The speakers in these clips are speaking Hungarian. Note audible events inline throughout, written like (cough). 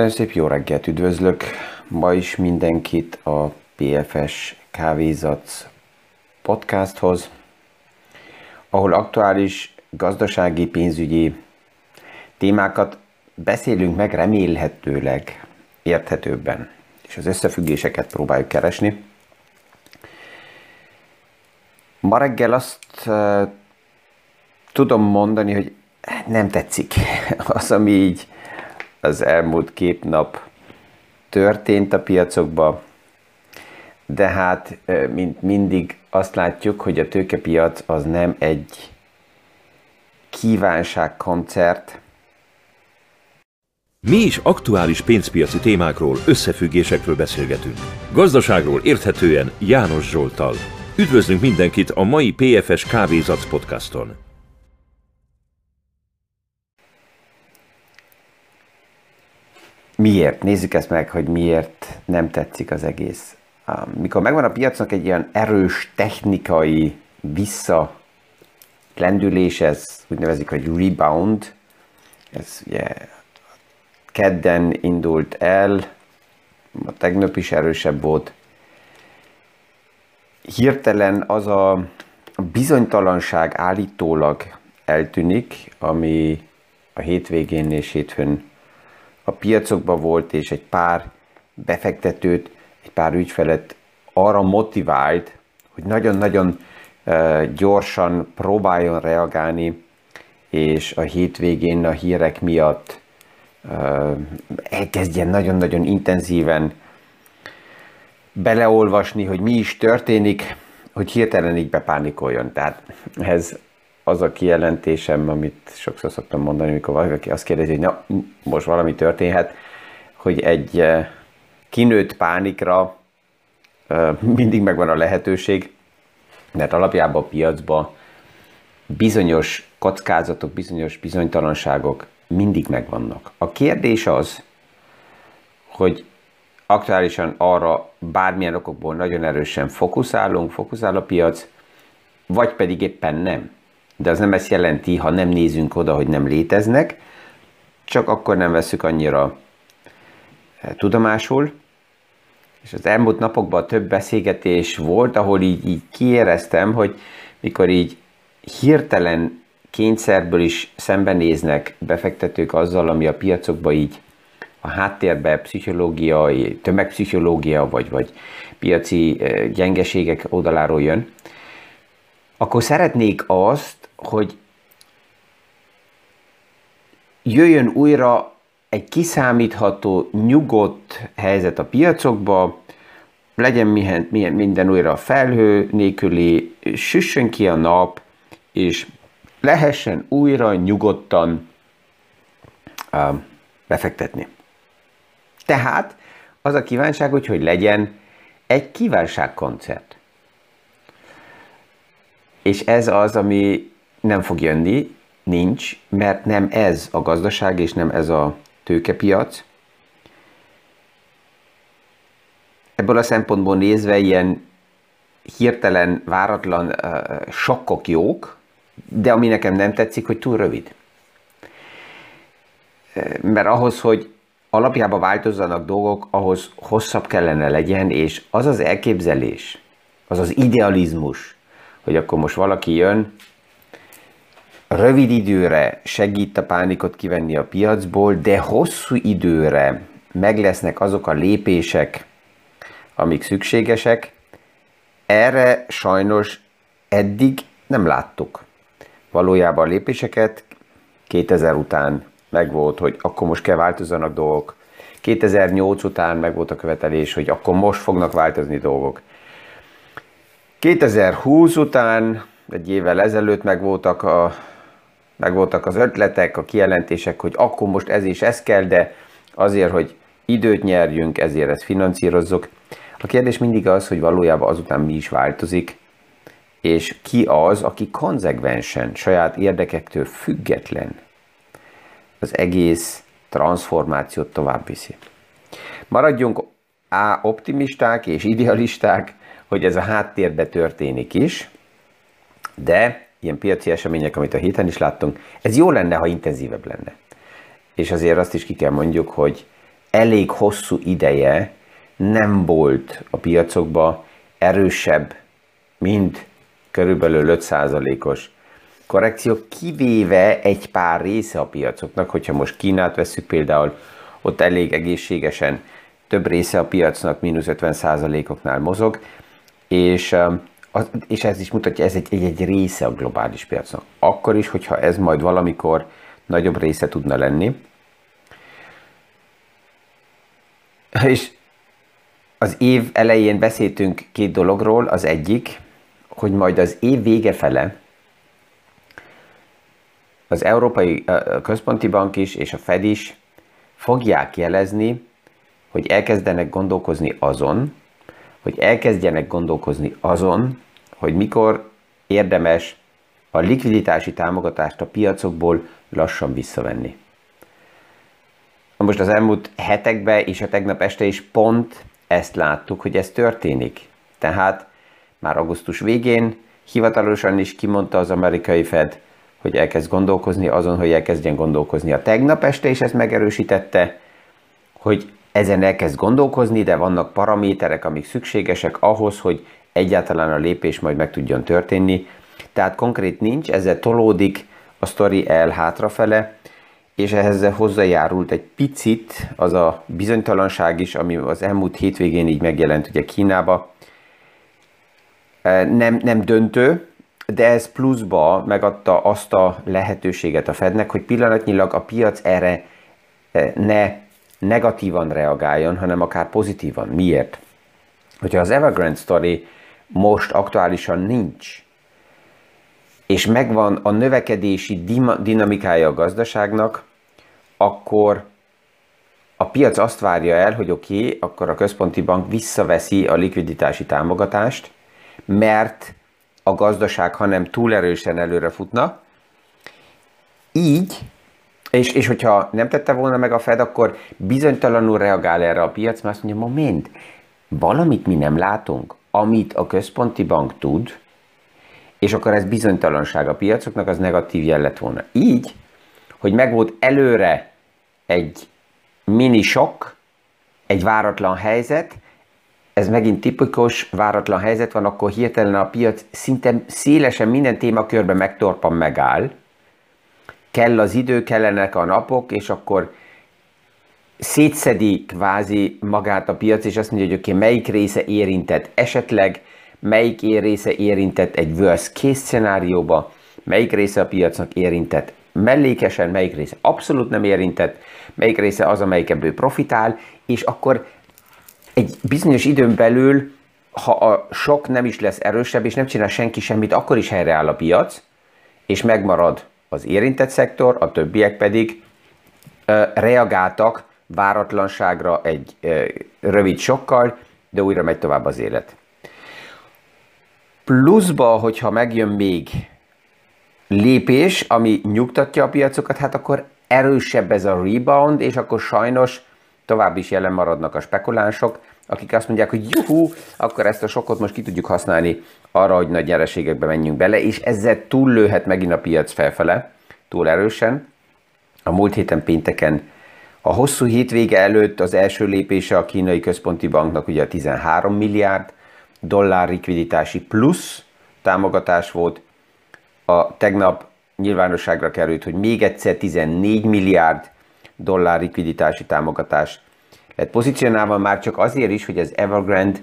Nagyon szép jó reggelt üdvözlök! Ma is mindenkit a PFS Kávézac podcasthoz, ahol aktuális gazdasági, pénzügyi témákat beszélünk meg remélhetőleg érthetőbben, és az összefüggéseket próbáljuk keresni. Ma reggel azt uh, tudom mondani, hogy nem tetszik (laughs) az, ami így az elmúlt két nap történt a piacokban, de hát mint mindig azt látjuk, hogy a tőkepiac az nem egy kívánságkoncert. Mi is aktuális pénzpiaci témákról, összefüggésekről beszélgetünk. Gazdaságról érthetően János Zsoltal. Üdvözlünk mindenkit a mai PFS Kávézac podcaston! Miért? Nézzük ezt meg, hogy miért nem tetszik az egész. Mikor megvan a piacnak egy ilyen erős technikai vissza lendülés, ez úgy nevezik, hogy rebound, ez ugye kedden indult el, a tegnap is erősebb volt. Hirtelen az a bizonytalanság állítólag eltűnik, ami a hétvégén és hétfőn a piacokban volt, és egy pár befektetőt, egy pár ügyfelet arra motivált, hogy nagyon-nagyon gyorsan próbáljon reagálni, és a hétvégén a hírek miatt elkezdjen nagyon-nagyon intenzíven beleolvasni, hogy mi is történik, hogy hirtelen így bepánikoljon. Tehát ez az a kijelentésem, amit sokszor szoktam mondani, amikor valaki azt kérdezi, hogy na, most valami történhet, hogy egy eh, kinőtt pánikra eh, mindig megvan a lehetőség, mert alapjában a piacban bizonyos kockázatok, bizonyos bizonytalanságok mindig megvannak. A kérdés az, hogy aktuálisan arra bármilyen okokból nagyon erősen fókuszálunk, fókuszál a piac, vagy pedig éppen nem de az nem ezt jelenti, ha nem nézünk oda, hogy nem léteznek, csak akkor nem veszük annyira eh, tudomásul. És az elmúlt napokban több beszélgetés volt, ahol így, így kiéreztem, hogy mikor így hirtelen kényszerből is szembenéznek befektetők azzal, ami a piacokban így a háttérbe pszichológiai, tömegpszichológia vagy, vagy piaci eh, gyengeségek oldaláról jön, akkor szeretnék azt, hogy jöjjön újra egy kiszámítható, nyugodt helyzet a piacokba, legyen minden újra felhő nélküli, süssön ki a nap, és lehessen újra nyugodtan befektetni. Tehát az a kívánság, hogy, hogy legyen egy kívánságkoncert. És ez az, ami nem fog jönni, nincs, mert nem ez a gazdaság, és nem ez a tőkepiac. Ebből a szempontból nézve ilyen hirtelen, váratlan uh, sokkok jók, de ami nekem nem tetszik, hogy túl rövid. Mert ahhoz, hogy alapjában változzanak dolgok, ahhoz hosszabb kellene legyen, és az az elképzelés, az az idealizmus, hogy akkor most valaki jön, rövid időre segít a pánikot kivenni a piacból, de hosszú időre meg lesznek azok a lépések, amik szükségesek. Erre sajnos eddig nem láttuk. Valójában a lépéseket 2000 után megvolt, hogy akkor most kell változzanak dolgok. 2008 után megvolt a követelés, hogy akkor most fognak változni dolgok. 2020 után, egy évvel ezelőtt megvoltak a megvoltak az ötletek, a kijelentések, hogy akkor most ez is ez kell, de azért, hogy időt nyerjünk, ezért ezt finanszírozzuk. A kérdés mindig az, hogy valójában azután mi is változik, és ki az, aki konzekvensen, saját érdekektől független az egész transformációt tovább viszi. Maradjunk A optimisták és idealisták, hogy ez a háttérbe történik is, de ilyen piaci események, amit a héten is láttunk, ez jó lenne, ha intenzívebb lenne. És azért azt is ki kell mondjuk, hogy elég hosszú ideje nem volt a piacokba erősebb, mint körülbelül 5%-os korrekció, kivéve egy pár része a piacoknak, hogyha most Kínát veszük például, ott elég egészségesen több része a piacnak mínusz 50%-oknál mozog, és, um, és ez is mutatja, ez egy, egy, egy része a globális piacnak. Akkor is, hogyha ez majd valamikor nagyobb része tudna lenni. És az év elején beszéltünk két dologról, az egyik, hogy majd az év vége fele az Európai Központi Bank is és a Fed is fogják jelezni, hogy elkezdenek gondolkozni azon, hogy elkezdjenek gondolkozni azon, hogy mikor érdemes a likviditási támogatást a piacokból lassan visszavenni. Most az elmúlt hetekben és a tegnap este is pont ezt láttuk, hogy ez történik. Tehát már augusztus végén hivatalosan is kimondta az amerikai Fed, hogy elkezd gondolkozni azon, hogy elkezdjen gondolkozni. A tegnap este is ezt megerősítette, hogy ezen elkezd gondolkozni, de vannak paraméterek, amik szükségesek ahhoz, hogy egyáltalán a lépés majd meg tudjon történni. Tehát konkrét nincs, ezzel tolódik a sztori el hátrafele, és ehhez hozzájárult egy picit az a bizonytalanság is, ami az elmúlt hétvégén így megjelent ugye Kínába. Nem, nem döntő, de ez pluszba megadta azt a lehetőséget a Fednek, hogy pillanatnyilag a piac erre ne negatívan reagáljon, hanem akár pozitívan. Miért? Hogyha az Evergrande story most aktuálisan nincs, és megvan a növekedési dinamikája a gazdaságnak, akkor a piac azt várja el, hogy oké, okay, akkor a központi bank visszaveszi a likviditási támogatást, mert a gazdaság, hanem túl erősen előre futna. Így, és, és hogyha nem tette volna meg a Fed, akkor bizonytalanul reagál erre a piac, mert azt mondja, moment, valamit mi nem látunk, amit a központi bank tud, és akkor ez bizonytalanság a piacoknak, az negatív jel lett volna. Így, hogy megvolt előre egy mini sok, egy váratlan helyzet, ez megint tipikus, váratlan helyzet van, akkor hirtelen a piac szinte szélesen minden témakörben megtorpan, megáll. Kell az idő, kellenek a napok, és akkor szétszedi kvázi magát a piac, és azt mondja, hogy oké, okay, melyik része érintett esetleg, melyik része érintett egy worst case szenárióba, melyik része a piacnak érintett mellékesen, melyik része abszolút nem érintett, melyik része az, amelyik ebből profitál, és akkor egy bizonyos időn belül, ha a sok nem is lesz erősebb, és nem csinál senki semmit, akkor is helyreáll a piac, és megmarad az érintett szektor, a többiek pedig reagáltak váratlanságra egy rövid sokkal, de újra megy tovább az élet. Pluszba, hogyha megjön még lépés, ami nyugtatja a piacokat, hát akkor erősebb ez a rebound, és akkor sajnos tovább is jelen maradnak a spekulánsok, akik azt mondják, hogy juhú, akkor ezt a sokot most ki tudjuk használni arra, hogy nagy nyereségekbe menjünk bele, és ezzel túllőhet megint a piac felfele, túl erősen. A múlt héten pénteken a hosszú hétvége előtt az első lépése a kínai központi banknak ugye a 13 milliárd dollár likviditási plusz támogatás volt. A tegnap nyilvánosságra került, hogy még egyszer 14 milliárd dollár likviditási támogatás lett pozícionálva már csak azért is, hogy az Evergrande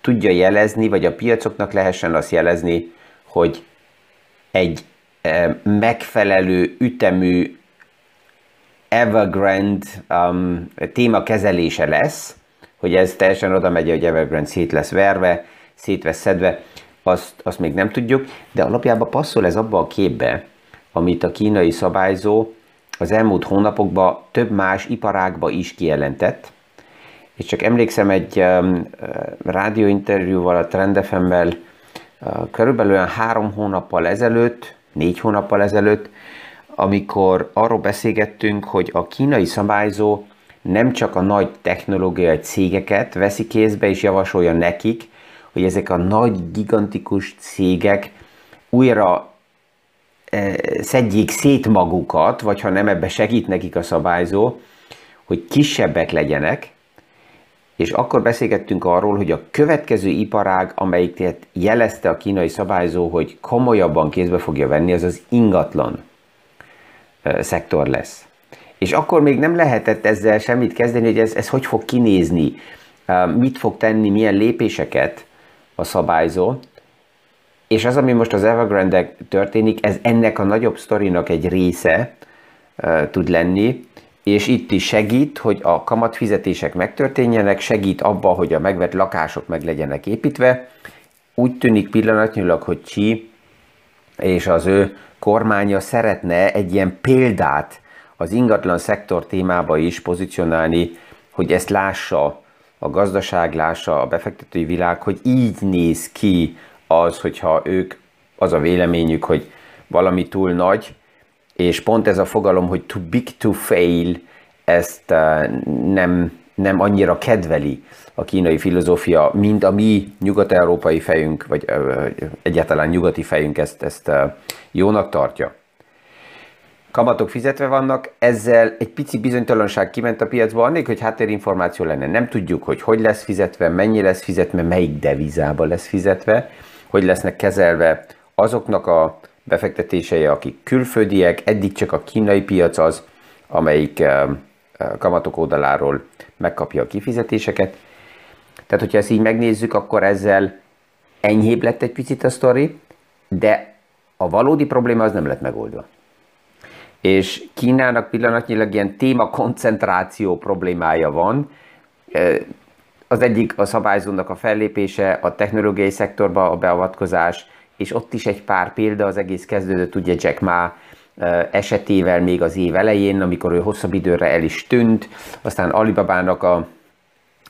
tudja jelezni, vagy a piacoknak lehessen azt jelezni, hogy egy e, megfelelő ütemű Evergrande um, téma kezelése lesz, hogy ez teljesen oda megy, hogy Evergrande szét lesz verve, szét lesz szedve, azt, azt még nem tudjuk, de alapjában passzol ez abba a képbe, amit a kínai szabályzó az elmúlt hónapokban több más iparágba is kijelentett, és csak emlékszem egy um, rádióinterjúval a Trendefemmel uh, körülbelül három hónappal ezelőtt, négy hónappal ezelőtt, amikor arról beszélgettünk, hogy a kínai szabályzó nem csak a nagy technológiai cégeket veszi kézbe és javasolja nekik, hogy ezek a nagy, gigantikus cégek újra szedjék szét magukat, vagy ha nem ebbe segít nekik a szabályzó, hogy kisebbek legyenek, és akkor beszélgettünk arról, hogy a következő iparág, amelyik jelezte a kínai szabályzó, hogy komolyabban kézbe fogja venni, az az ingatlan szektor lesz. És akkor még nem lehetett ezzel semmit kezdeni, hogy ez, ez hogy fog kinézni, mit fog tenni, milyen lépéseket a szabályzó. És az, ami most az evergrande történik, ez ennek a nagyobb sztorinak egy része tud lenni, és itt is segít, hogy a kamatfizetések megtörténjenek, segít abba, hogy a megvett lakások meg legyenek építve. Úgy tűnik pillanatnyilag, hogy Csi és az ő kormánya szeretne egy ilyen példát az ingatlan szektor témába is pozícionálni, hogy ezt lássa a gazdaság, lássa a befektetői világ, hogy így néz ki az, hogyha ők az a véleményük, hogy valami túl nagy, és pont ez a fogalom, hogy too big to fail, ezt uh, nem, nem annyira kedveli a kínai filozófia, mint a mi nyugat-európai fejünk, vagy uh, egyáltalán nyugati fejünk ezt, ezt uh, jónak tartja. Kamatok fizetve vannak, ezzel egy pici bizonytalanság kiment a piacba, annék, hogy háttérinformáció lenne. Nem tudjuk, hogy hogy lesz fizetve, mennyi lesz fizetve, melyik devizába lesz fizetve, hogy lesznek kezelve azoknak a befektetései, akik külföldiek, eddig csak a kínai piac az, amelyik eh, eh, kamatok oldaláról megkapja a kifizetéseket. Tehát, hogyha ezt így megnézzük, akkor ezzel enyhébb lett egy picit a sztori, de a valódi probléma az nem lett megoldva. És Kínának pillanatnyilag ilyen téma koncentráció problémája van. Eh, az egyik a szabályzónak a fellépése, a technológiai szektorba a beavatkozás, és ott is egy pár példa, az egész kezdődött ugye Jack Ma esetével még az év elején, amikor ő hosszabb időre el is tűnt, aztán Alibabának a,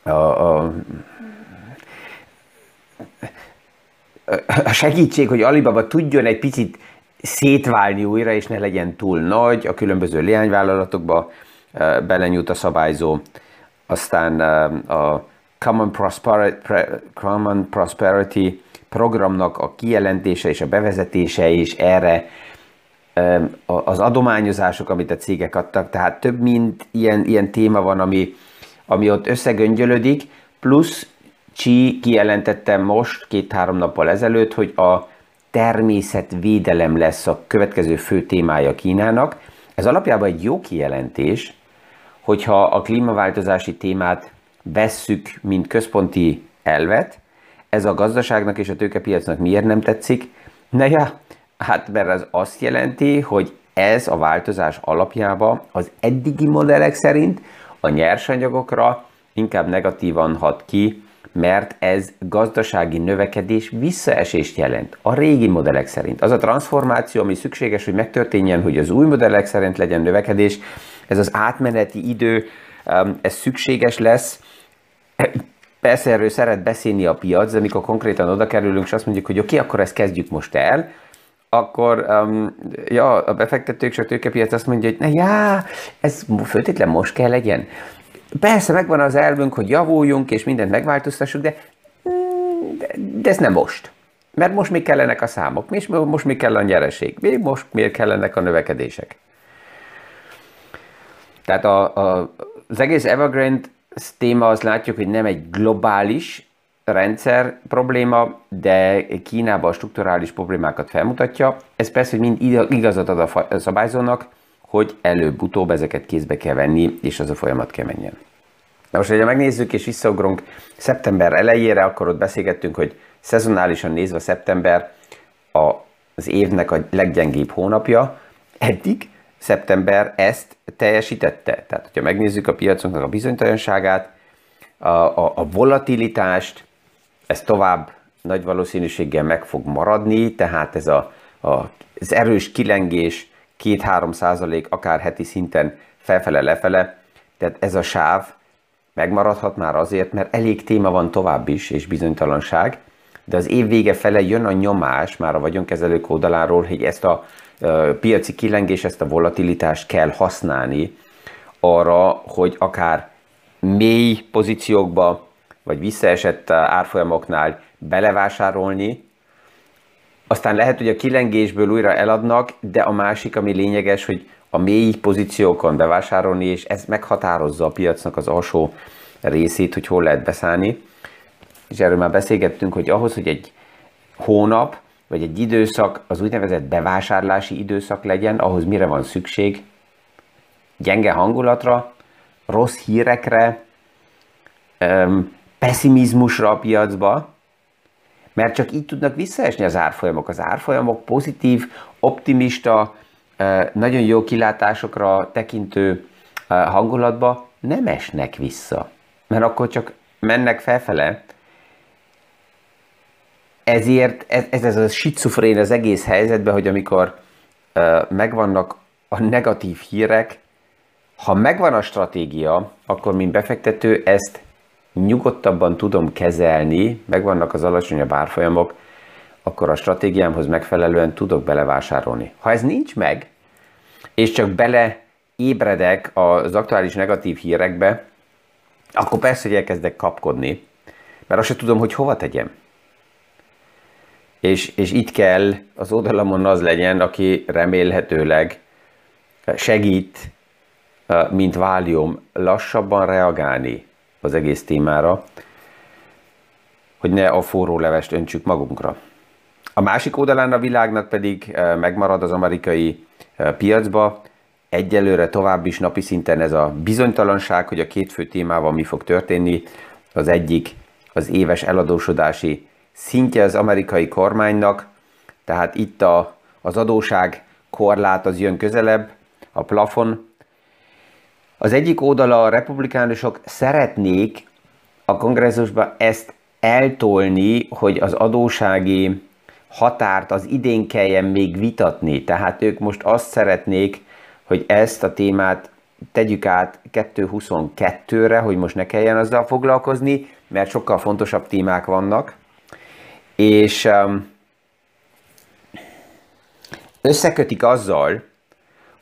a, a a segítség, hogy Alibaba tudjon egy picit szétválni újra, és ne legyen túl nagy, a különböző leányvállalatokba belenyújt a szabályzó, aztán a Common Prosperity, Common Prosperity programnak a kijelentése és a bevezetése is erre az adományozások, amit a cégek adtak, tehát több mint ilyen, ilyen téma van, ami, ami ott összegöngyölödik, plusz Csi kijelentette most, két-három nappal ezelőtt, hogy a természetvédelem lesz a következő fő témája Kínának. Ez alapjában egy jó kijelentés, hogyha a klímaváltozási témát vesszük, mint központi elvet, ez a gazdaságnak és a tőkepiacnak miért nem tetszik? Na ja, hát mert az azt jelenti, hogy ez a változás alapjába az eddigi modellek szerint a nyersanyagokra inkább negatívan hat ki, mert ez gazdasági növekedés visszaesést jelent a régi modellek szerint. Az a transformáció, ami szükséges, hogy megtörténjen, hogy az új modellek szerint legyen növekedés, ez az átmeneti idő, ez szükséges lesz, Persze erről szeret beszélni a piac, de amikor konkrétan oda kerülünk, és azt mondjuk, hogy oké, okay, akkor ezt kezdjük most el, akkor um, ja, a befektetők és a tőkepiac azt mondja, hogy na já, ez főtétlen most kell legyen. Persze megvan az elvünk, hogy javuljunk és mindent megváltoztassuk, de, de, de ez nem most. Mert most még kellenek a számok, most még kell a nyereség, még most miért kellenek a növekedések. Tehát a, a, az egész Evergrande téma az látjuk, hogy nem egy globális rendszer probléma, de Kínában a strukturális problémákat felmutatja. Ez persze, hogy mind igazat ad a szabályzónak, hogy előbb-utóbb ezeket kézbe kell venni, és az a folyamat kell menjen. Na most, hogyha megnézzük és visszaugrunk szeptember elejére, akkor ott beszélgettünk, hogy szezonálisan nézve szeptember az évnek a leggyengébb hónapja. Eddig szeptember ezt teljesítette. Tehát, hogyha megnézzük a piacunknak a bizonytalanságát, a, a, a volatilitást, ez tovább nagy valószínűséggel meg fog maradni, tehát ez a, a, az erős kilengés 2-3 százalék, akár heti szinten felfele-lefele, tehát ez a sáv megmaradhat már azért, mert elég téma van tovább is, és bizonytalanság, de az év vége fele jön a nyomás már a vagyonkezelők oldaláról, hogy ezt a piaci kilengés, ezt a volatilitást kell használni arra, hogy akár mély pozíciókba, vagy visszaesett árfolyamoknál belevásárolni, aztán lehet, hogy a kilengésből újra eladnak, de a másik, ami lényeges, hogy a mély pozíciókon bevásárolni, és ez meghatározza a piacnak az alsó részét, hogy hol lehet beszállni. És erről már beszélgettünk, hogy ahhoz, hogy egy hónap, vagy egy időszak az úgynevezett bevásárlási időszak legyen, ahhoz mire van szükség? Gyenge hangulatra, rossz hírekre, pessimizmusra a piacba, mert csak így tudnak visszaesni az árfolyamok. Az árfolyamok pozitív, optimista, nagyon jó kilátásokra tekintő hangulatba nem esnek vissza, mert akkor csak mennek felfele. Ezért ez, ez, ez a schizofrén az egész helyzetben, hogy amikor megvannak a negatív hírek, ha megvan a stratégia, akkor mint befektető ezt nyugodtabban tudom kezelni, megvannak az alacsonyabb árfolyamok, akkor a stratégiámhoz megfelelően tudok belevásárolni. Ha ez nincs meg, és csak bele ébredek az aktuális negatív hírekbe, akkor persze, hogy elkezdek kapkodni, mert azt sem tudom, hogy hova tegyem. És, és itt kell az oldalamon az legyen, aki remélhetőleg segít, mint válium, lassabban reagálni az egész témára, hogy ne a forró levest öntsük magunkra. A másik oldalán a világnak pedig megmarad az amerikai piacba, egyelőre tovább is napi szinten ez a bizonytalanság, hogy a két fő témával mi fog történni. Az egyik az éves eladósodási szintje az amerikai kormánynak, tehát itt a, az adóság korlát az jön közelebb, a plafon. Az egyik oldala a republikánusok szeretnék a kongresszusban ezt eltolni, hogy az adósági határt az idén kelljen még vitatni. Tehát ők most azt szeretnék, hogy ezt a témát tegyük át 2.22-re, hogy most ne kelljen azzal foglalkozni, mert sokkal fontosabb témák vannak. És összekötik azzal,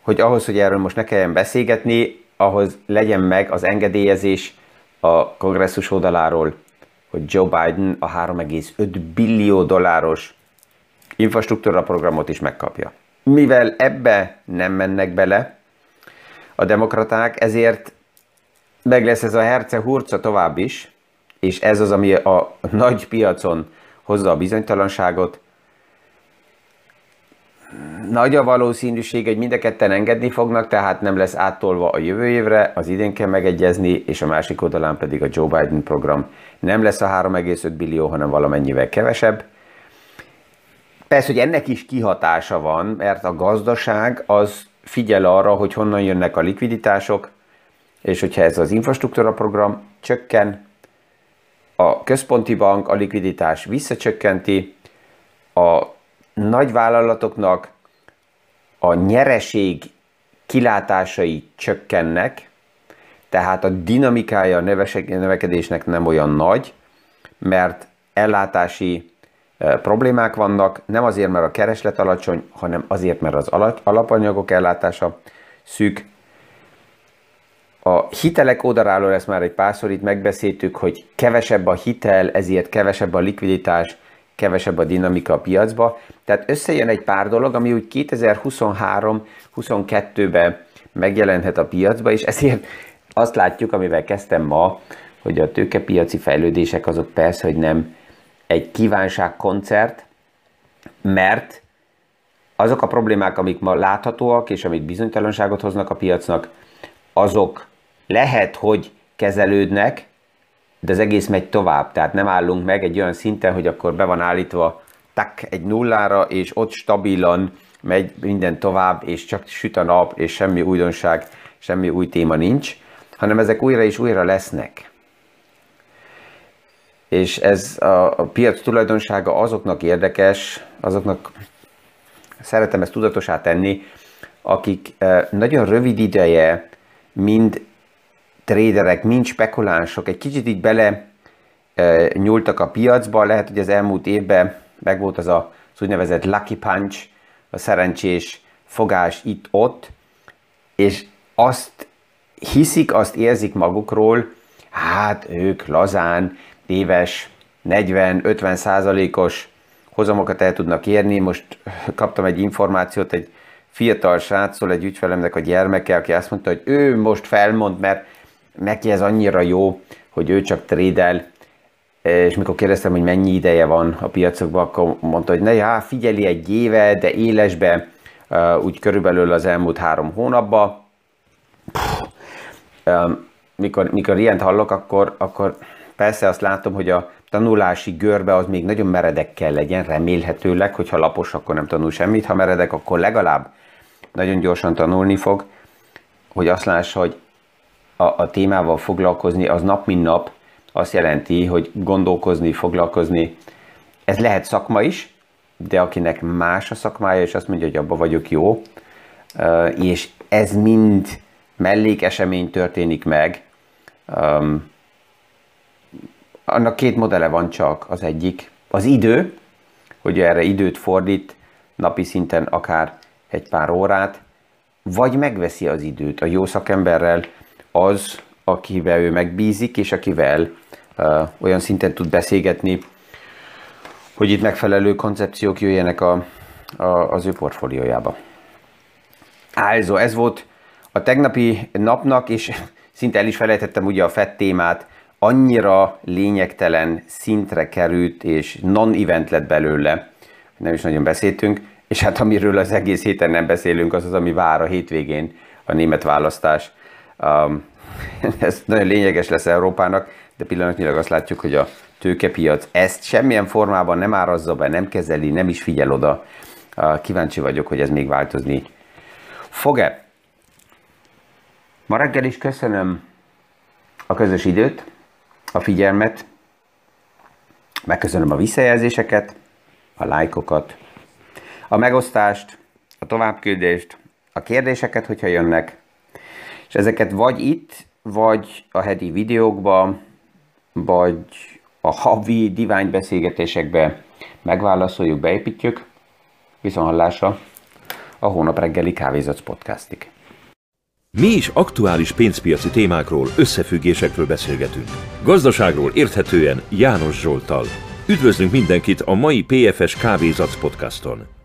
hogy ahhoz, hogy erről most ne kelljen beszélgetni, ahhoz legyen meg az engedélyezés a kongresszus oldaláról, hogy Joe Biden a 3,5 billió dolláros infrastruktúra programot is megkapja. Mivel ebbe nem mennek bele a demokraták, ezért meg lesz ez a herce hurca tovább is, és ez az, ami a nagy piacon hozza a bizonytalanságot. Nagy a valószínűség, hogy mind a ketten engedni fognak, tehát nem lesz áttolva a jövő évre, az idén kell megegyezni, és a másik oldalán pedig a Joe Biden program nem lesz a 3,5 billió, hanem valamennyivel kevesebb. Persze, hogy ennek is kihatása van, mert a gazdaság az figyel arra, hogy honnan jönnek a likviditások, és hogyha ez az infrastruktúra program csökken, a központi bank a likviditás visszacsökkenti, a nagy vállalatoknak a nyereség kilátásai csökkennek, tehát a dinamikája a növekedésnek nem olyan nagy, mert ellátási problémák vannak, nem azért, mert a kereslet alacsony, hanem azért, mert az alapanyagok ellátása szűk. A hitelek oldaláról ezt már egy párszor itt megbeszéltük, hogy kevesebb a hitel, ezért kevesebb a likviditás, kevesebb a dinamika a piacba. Tehát összejön egy pár dolog, ami úgy 2023-22-ben megjelenhet a piacba, és ezért azt látjuk, amivel kezdtem ma, hogy a tőkepiaci fejlődések azok persze, hogy nem egy kívánságkoncert, mert azok a problémák, amik ma láthatóak, és amik bizonytalanságot hoznak a piacnak, azok lehet, hogy kezelődnek, de az egész megy tovább. Tehát nem állunk meg egy olyan szinten, hogy akkor be van állítva tak egy nullára, és ott stabilan megy minden tovább, és csak süt a nap, és semmi újdonság, semmi új téma nincs, hanem ezek újra és újra lesznek és ez a, piac tulajdonsága azoknak érdekes, azoknak szeretem ezt tudatosá tenni, akik e, nagyon rövid ideje mind traderek, mind spekulánsok egy kicsit így bele e, nyúltak a piacba, lehet, hogy az elmúlt évben megvolt az a az úgynevezett lucky punch, a szerencsés fogás itt-ott, és azt hiszik, azt érzik magukról, hát ők lazán éves 40-50 százalékos hozamokat el tudnak érni. Most kaptam egy információt egy fiatal srácról egy ügyfelemnek a gyermeke, aki azt mondta, hogy ő most felmond, mert neki ez annyira jó, hogy ő csak trédel, és mikor kérdeztem, hogy mennyi ideje van a piacokban, akkor mondta, hogy ne, já, figyeli egy éve, de élesbe, úgy körülbelül az elmúlt három hónapban. Mikor, mikor ilyent hallok, akkor, akkor persze azt látom, hogy a tanulási görbe az még nagyon meredek kell legyen, remélhetőleg, hogyha lapos, akkor nem tanul semmit, ha meredek, akkor legalább nagyon gyorsan tanulni fog, hogy azt lássa, hogy a, a témával foglalkozni az nap mint nap azt jelenti, hogy gondolkozni, foglalkozni. Ez lehet szakma is, de akinek más a szakmája, és azt mondja, hogy abba vagyok jó, és ez mind mellékesemény történik meg, annak két modele van csak. Az egyik az idő, hogy erre időt fordít, napi szinten akár egy pár órát, vagy megveszi az időt a jó szakemberrel az, akivel ő megbízik, és akivel uh, olyan szinten tud beszélgetni, hogy itt megfelelő koncepciók jöjjenek a, a, az ő portfóliójába. Also, ez volt a tegnapi napnak, és szinte el is felejtettem ugye a FED témát, annyira lényegtelen szintre került, és non-event lett belőle, nem is nagyon beszéltünk, és hát amiről az egész héten nem beszélünk, az az, ami vár a hétvégén, a német választás. Um, (laughs) ez nagyon lényeges lesz Európának, de pillanatnyilag azt látjuk, hogy a tőkepiac ezt semmilyen formában nem árazza be, nem kezeli, nem is figyel oda. Uh, kíváncsi vagyok, hogy ez még változni fog-e. Ma reggel is köszönöm a közös időt, a figyelmet, megköszönöm a visszajelzéseket, a lájkokat, a megosztást, a továbbküldést, a kérdéseket, hogyha jönnek, és ezeket vagy itt, vagy a heti videókba, vagy a havi diványbeszélgetésekbe megválaszoljuk, beépítjük. Viszont hallásra a hónap reggeli kávézac podcastig. Mi is aktuális pénzpiaci témákról, összefüggésekről beszélgetünk. Gazdaságról érthetően János Zsoltal. Üdvözlünk mindenkit a mai PFS Kávézac podcaston!